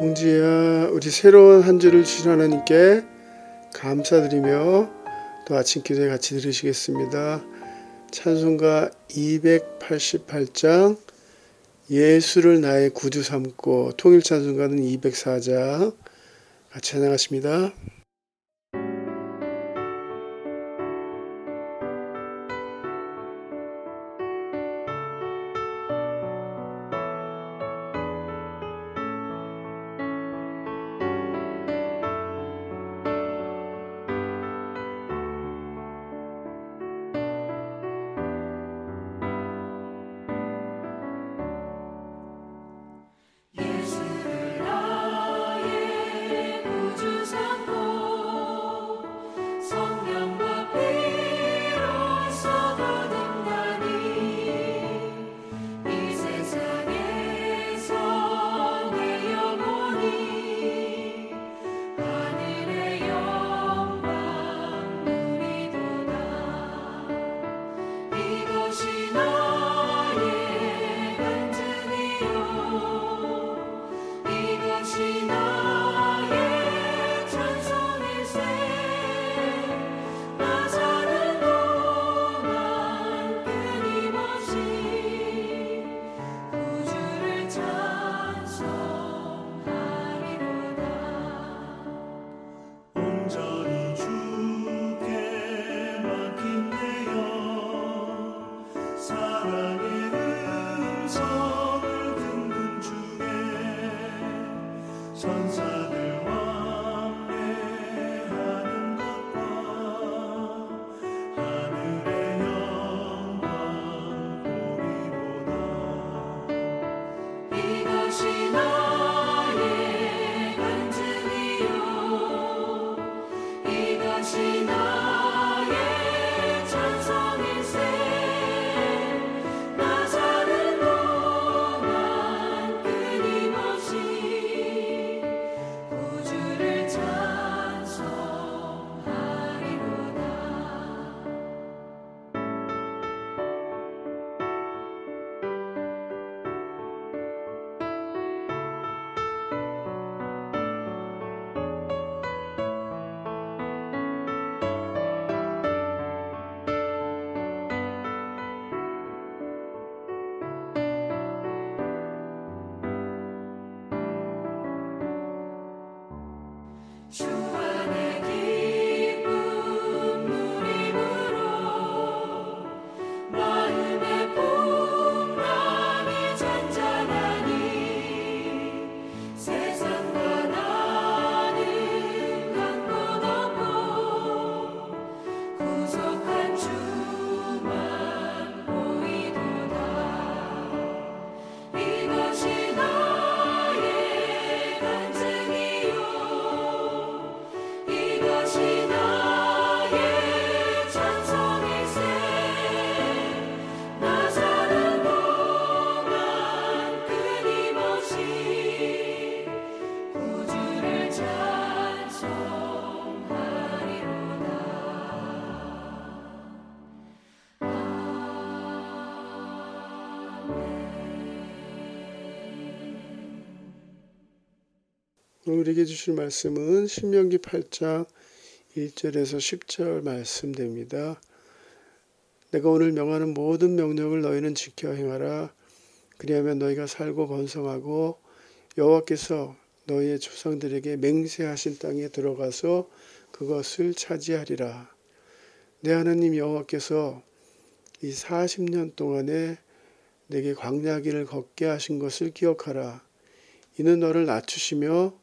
공지야 우리 새로운 한 주를 주신 하나님께 감사드리며 또 아침 기도에 같이 들으시겠습니다. 찬송가 288장 예수를 나의 구주 삼고 통일 찬송가는 204장 같이 찬양하십니다. 우리에게 주실 말씀은 신명기 8장 1절에서 10절 말씀됩니다. 내가 오늘 명하는 모든 명령을 너희는 지켜 행하라. 그리하면 너희가 살고 번성하고 여호와께서 너희의 조상들에게 맹세하신 땅에 들어가서 그것을 차지하리라. 내 하나님 여호와께서 이 40년 동안에 내게 광야길을 걷게 하신 것을 기억하라. 이는 너를 낮추시며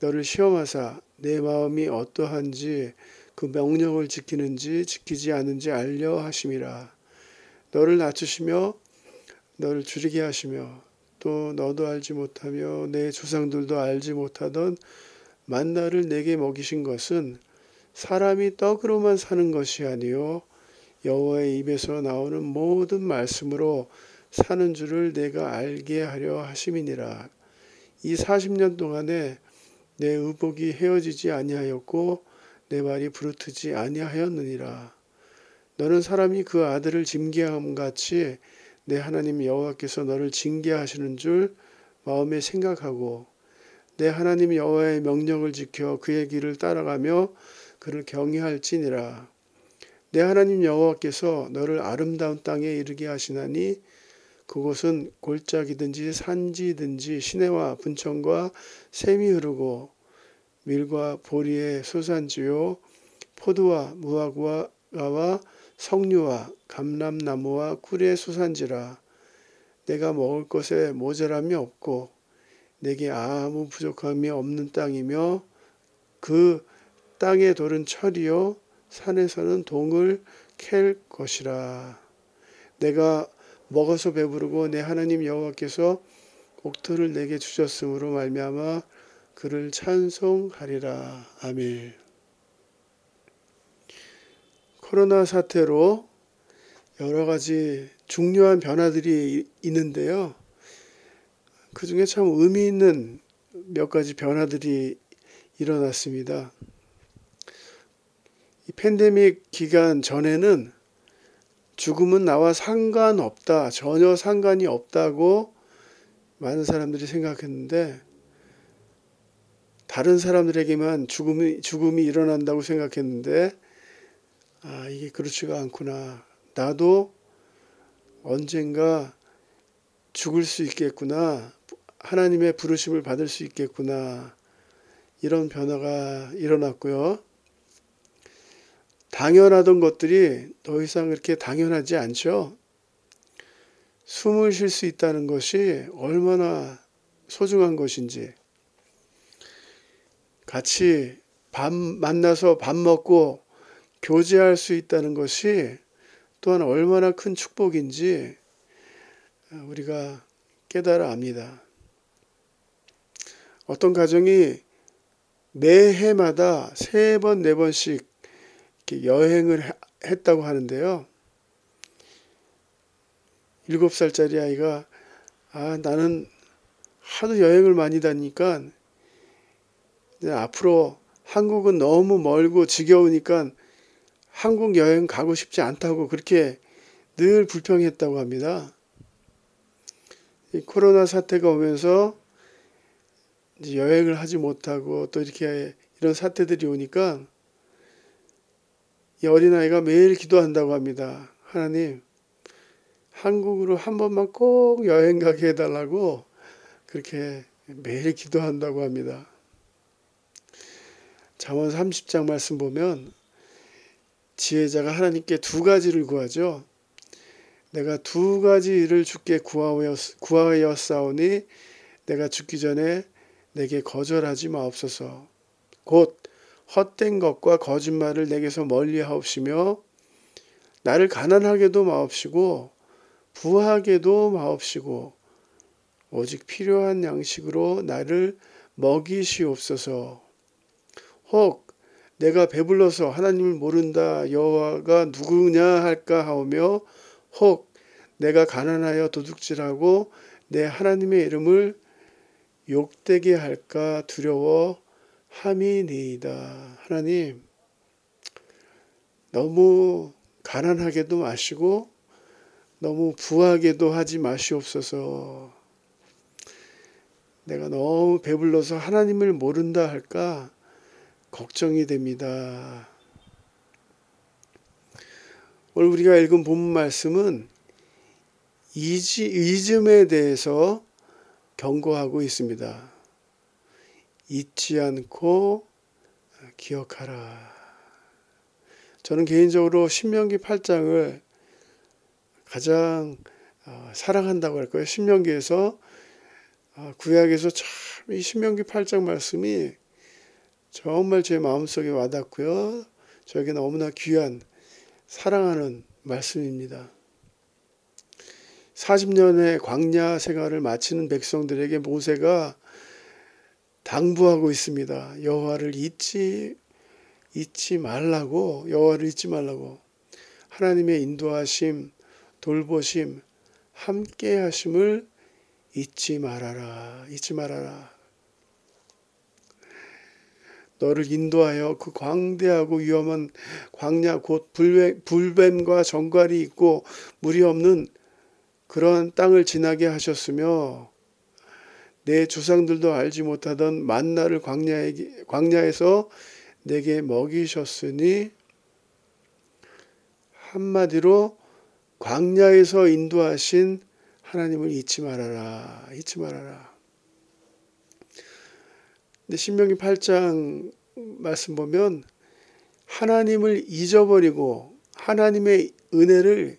너를 시험하사 내 마음이 어떠한지 그 명령을 지키는지 지키지 않은지 알려 하심이라. 너를 낮추시며 너를 줄이게 하시며 또 너도 알지 못하며 내 조상들도 알지 못하던 만나를 내게 먹이신 것은 사람이 떡으로만 사는 것이 아니요 여호와의 입에서 나오는 모든 말씀으로 사는 줄을 내가 알게 하려 하심이니라. 이 40년 동안에 내 의복이 헤어지지 아니하였고 내 말이 부르트지 아니하였느니라. 너는 사람이 그 아들을 징계함 같이 내 하나님 여호와께서 너를 징계하시는 줄 마음에 생각하고 내 하나님 여호와의 명령을 지켜 그의 길을 따라가며 그를 경외할지니라. 내 하나님 여호와께서 너를 아름다운 땅에 이르게 하시나니 그곳은 골짜기든지 산지든지 시내와 분천과 샘이 흐르고 밀과 보리의 소산지요 포도와 무화과와 석류와 감람나무와 꿀의 소산지라. 내가 먹을 것에 모자람이 없고 내게 아무 부족함이 없는 땅이며 그 땅의 돌은 철이요 산에서는 동을 캘 것이라. 내가 먹어서 배부르고 내 하나님 여호와께서 옥토를 내게 주셨으므로 말미암아 그를 찬송하리라 아멘. 코로나 사태로 여러 가지 중요한 변화들이 있는데요. 그 중에 참 의미 있는 몇 가지 변화들이 일어났습니다. 이 팬데믹 기간 전에는 죽음은 나와 상관없다, 전혀 상관이 없다고 많은 사람들이 생각했는데 다른 사람들에게만 죽음이 죽음이 일어난다고 생각했는데 아 이게 그렇지가 않구나. 나도 언젠가 죽을 수 있겠구나. 하나님의 부르심을 받을 수 있겠구나. 이런 변화가 일어났고요. 당연하던 것들이 더 이상 그렇게 당연하지 않죠. 숨을 쉴 수 있다는 것이 얼마나 소중한 것인지. 같이 밥 만나서 밥 먹고 교제할 수 있다는 것이 또한 얼마나 큰 축복인지 우리가 깨달아 압니다. 어떤 가정이 매 해마다 세 번, 네 번씩 여행을 했다고 하는데요. 일곱 살짜리 아이가 아, 나는 하도 여행을 많이 다니까 앞으로 한국은 너무 멀고 지겨우니까 한국 여행 가고 싶지 않다고 그렇게 늘 불평했다고 합니다. 이 코로나 사태가 오면서 여행을 하지 못하고 또 이렇게 이런 사태들이 오니까 이 어린아이가 매일 기도한다고 합니다. 하나님, 한국으로 한 번만 꼭 여행 가게 해달라고 그렇게 매일 기도한다고 합니다. 잠언 30장 말씀 보면 지혜자가 하나님께 두 가지를 구하죠. 내가 두 가지 일을 주께 구하였사오니 내가 죽기 전에 내게 거절하지 마옵소서. 곧 헛된 것과 거짓말을 내게서 멀리 하옵시며 나를 가난하게도 마옵시고 부하게도 마옵시고 오직 필요한 양식으로 나를 먹이시옵소서. 혹 내가 배불러서 하나님을 모른다 여호와가 누구냐 할까 하오며 혹 내가 가난하여 도둑질하고 내 하나님의 이름을 욕되게 할까 두려워 함이니이다. 하나님 너무 가난하게도 마시고 너무 부하게도 하지 마시옵소서. 내가 너무 배불러서 하나님을 모른다 할까 걱정이 됩니다. 오늘 우리가 읽은 본문 말씀은 이지, 이즘에 대해서 경고하고 있습니다. 잊지 않고 기억하라. 저는 개인적으로 신명기 8장을 가장 어, 사랑한다고 할까요? 신명기에서 어, 구약에서 참 이 신명기 8장 말씀이 정말 제 마음속에 와닿고요. 저에게 너무나 귀한 사랑하는 말씀입니다. 40년의 광야 생활을 마치는 백성들에게 모세가 당부하고 있습니다. 여호와를 잊지 잊지 말라고 여호와를 잊지 말라고 하나님의 인도하심, 돌보심, 함께 하심을 잊지 말아라. 잊지 말아라. 너를 인도하여 그 광대하고 위험한 광야 곧 불뱀과 정갈이 있고 물이 없는 그러한 땅을 지나게 하셨으며 내 조상들도 알지 못하던 만나를 광야에, 광야에서 내게 먹이셨으니 한마디로 광야에서 인도하신 하나님을 잊지 말아라. 잊지 말아라. 근데 신명기 8장 말씀 보면 하나님을 잊어버리고 하나님의 은혜를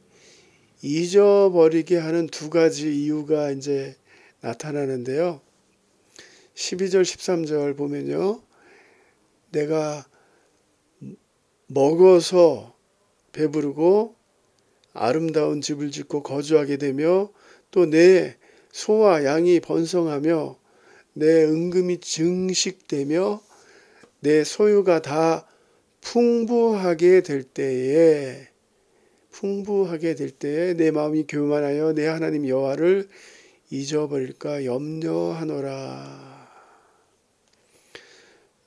잊어버리게 하는 두 가지 이유가 이제 나타나는데요. 12절 13절 보면요. 내가 먹어서 배부르고 아름다운 집을 짓고 거주하게 되며 또 내 소와 양이 번성하며 내 은금이 증식되며 내 소유가 다 풍부하게 될 때에 풍부하게 될 때에 내 마음이 교만하여 내 하나님 여호와를 잊어버릴까 염려하노라.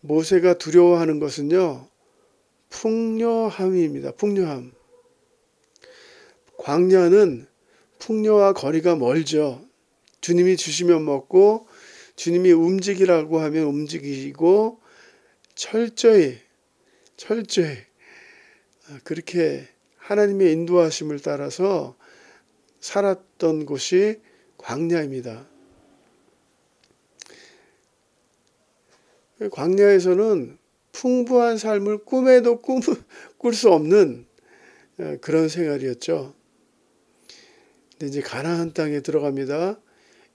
모세가 두려워하는 것은요. 풍요함입니다. 풍요함. 광야는 풍요와 거리가 멀죠. 주님이 주시면 먹고 주님이 움직이라고 하면 움직이고 철저히 철저히 그렇게 하나님의 인도하심을 따라서 살았던 곳이 광야입니다. 광야에서는 풍부한 삶을 꿈에도 꿀 수 없는 그런 생활이었죠. 근데 이제 가나안 땅에 들어갑니다.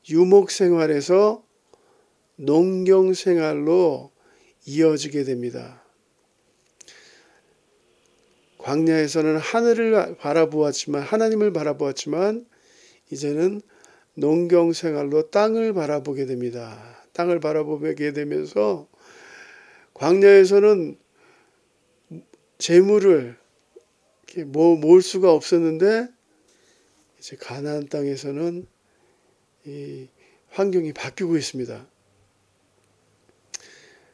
유목 생활에서 농경 생활로 이어지게 됩니다. 광야에서는 하늘을 바라보았지만 하나님을 바라보았지만 이제는 농경 생활로 땅을 바라보게 됩니다. 땅을 바라보게 되면서 광야에서는 재물을 뭐 모을 수가 없었는데 이제 가나안 땅에서는 이 환경이 바뀌고 있습니다.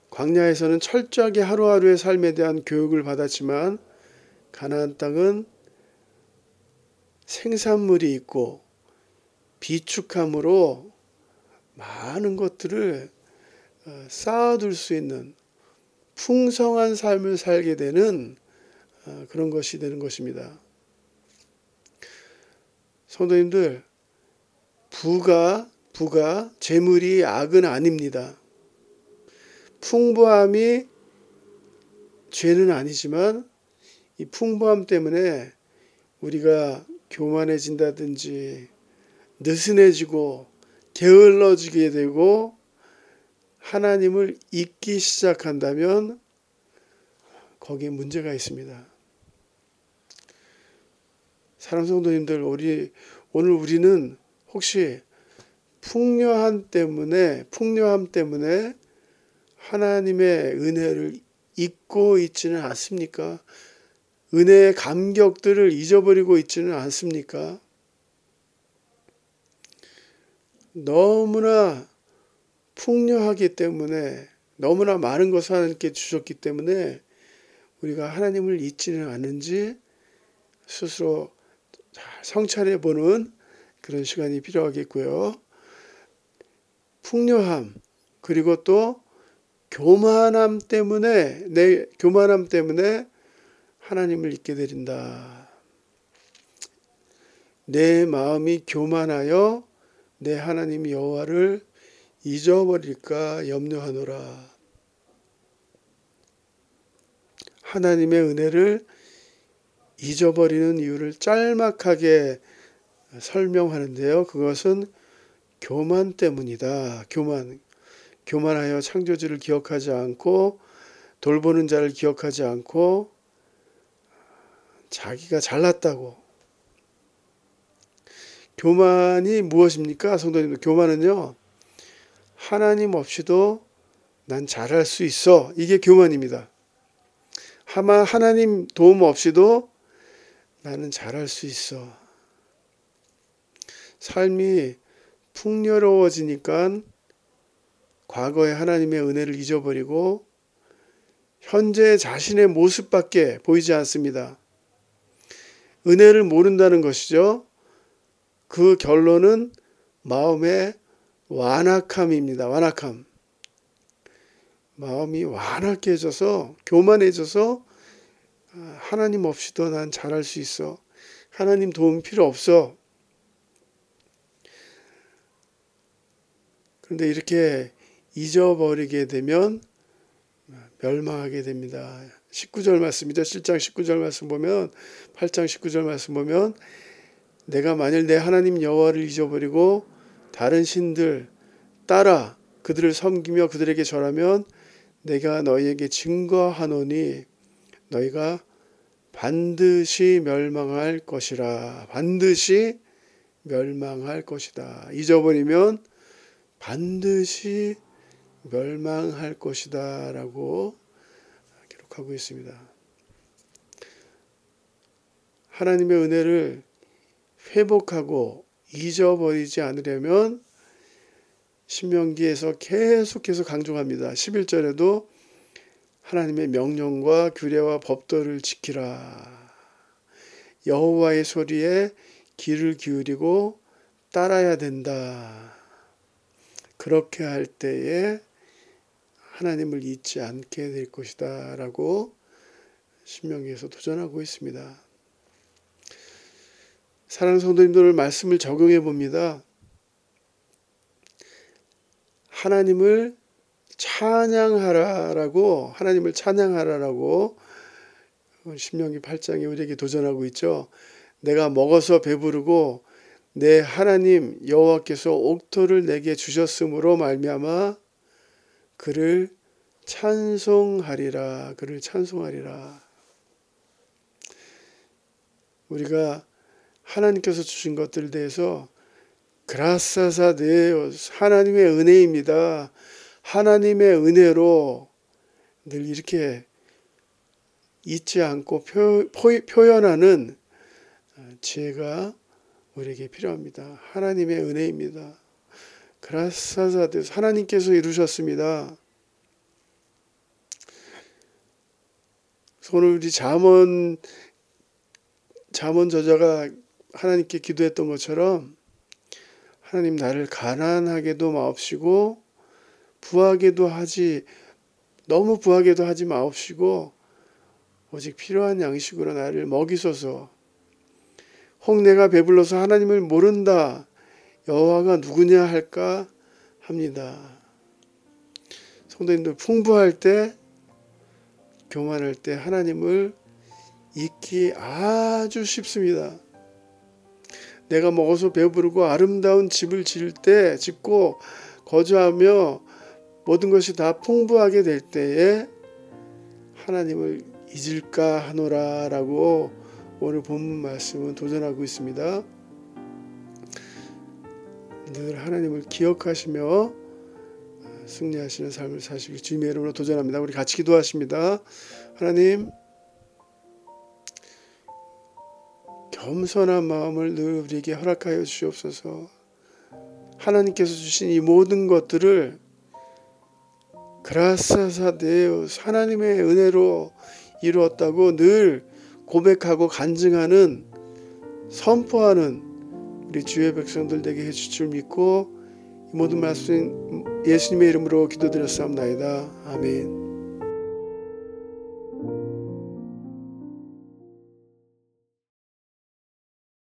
광야에서는 철저하게 하루하루의 삶에 대한 교육을 받았지만 가나안 땅은 생산물이 있고 비축함으로 많은 것들을 어, 쌓아둘 수 있는 풍성한 삶을 살게 되는 어, 그런 것이 되는 것입니다. 성도님들, 부가, 부가, 재물이 악은 아닙니다. 풍부함이 죄는 아니지만 이 풍부함 때문에 우리가 교만해진다든지 느슨해지고 게을러지게 되고 하나님을 잊기 시작한다면 거기에 문제가 있습니다. 사랑 성도님들, 우리 오늘 우리는 혹시 풍요함 때문에 풍요함 때문에 하나님의 은혜를 잊고 있지는 않습니까? 은혜의 감격들을 잊어버리고 있지는 않습니까? 너무나 풍요하기 때문에 너무나 많은 것을 하나님께 주셨기 때문에 우리가 하나님을 잊지는 않은지 스스로 잘 성찰해 보는 그런 시간이 필요하겠고요. 풍요함 그리고 또 교만함 때문에 내 교만함 때문에 하나님을 잊게 되린다. 내 마음이 교만하여 내 하나님 여호와를 잊어버릴까 염려하노라. 하나님의 은혜를 잊어버리는 이유를 짤막하게 설명하는데요. 그것은 교만 때문이다. 교만. 교만하여 창조주를 기억하지 않고 돌보는 자를 기억하지 않고 자기가 잘났다고. 교만이 무엇입니까? 성도님들, 교만은요, 하나님 없이도 난 잘할 수 있어. 이게 교만입니다. 하마 하나님 도움 없이도 나는 잘할 수 있어. 삶이 풍요로워지니까 과거의 하나님의 은혜를 잊어버리고 현재 자신의 모습밖에 보이지 않습니다. 은혜를 모른다는 것이죠. 그 결론은 마음에 완악함입니다. 완악함. 마음이 완악해져서 교만해져서 아, 하나님 없이도 난 잘할 수 있어. 하나님 도움 필요 없어. 그런데 이렇게 잊어버리게 되면 멸망하게 됩니다. 19절 말씀이죠. 7장 19절 말씀 보면 8장 19절 말씀 보면 내가 만일 내 하나님 여호와를 잊어버리고 다른 신들 따라 그들을 섬기며 그들에게 절하면 내가 너희에게 증거하노니 너희가 반드시 멸망할 것이라 반드시 멸망할 것이다. 잊어버리면 반드시 멸망할 것이다 라고 기록하고 있습니다. 하나님의 은혜를 회복하고 잊어버리지 않으려면 신명기에서 계속해서 강조합니다. 11절에도 하나님의 명령과 규례와 법도를 지키라. 여호와의 소리에 귀를 기울이고 따라야 된다. 그렇게 할 때에 하나님을 잊지 않게 될 것이다. 라고 신명기에서 도전하고 있습니다. 사랑하는 성도님들 말씀을 적용해 봅니다. 하나님을 찬양하라라고 하나님을 찬양하라라고 신명기 8장에 우리에게 도전하고 있죠. 내가 먹어서 배부르고 내 하나님 여호와께서 옥토를 내게 주셨으므로 말미암아 그를 찬송하리라 그를 찬송하리라 우리가 하나님께서 주신 것들에 대해서 그라사사 데오 하나님의 은혜입니다. 하나님의 은혜로 늘 이렇게 잊지 않고 표, 표 현하는 지혜가 우리에게 필요합니다. 하나님의 은혜입니다. 그라사사 데오 하나님께서 이루셨습니다. 오늘 우리 잠언 잠언 저자가 하나님께 기도했던 것처럼 하나님 나를 가난하게도 마옵시고 부하게도 하지 너무 부하게도 하지 마옵시고 오직 필요한 양식으로 나를 먹이소서. 혹 내가 배불러서 하나님을 모른다. 여호와가 누구냐 할까 합니다. 성도님들 풍부할 때 교만할 때 하나님을 잊기 아주 쉽습니다. 내가 먹어서 배부르고 아름다운 집을 지을 때 짓고 거주하며 모든 것이 다 풍부하게 될 때에 하나님을 잊을까 하노라라고 오늘 본문 말씀은 도전하고 있습니다. 늘 하나님을 기억하시며 승리하시는 삶을 사시길 주님의 이름으로 도전합니다. 우리 같이 기도하십니다. 하나님 겸손한 마음을 늘 우리에게 허락하여 주시옵소서. 하나님께서 주신 이 모든 것들을 그라사사 데우스 하나님의 은혜로 이루었다고 늘 고백하고 간증하는 선포하는 우리 주의 백성들 되게 해줄 줄 믿고 이 모든 말씀 예수님의 이름으로 기도드렸사옵나이다. 아멘.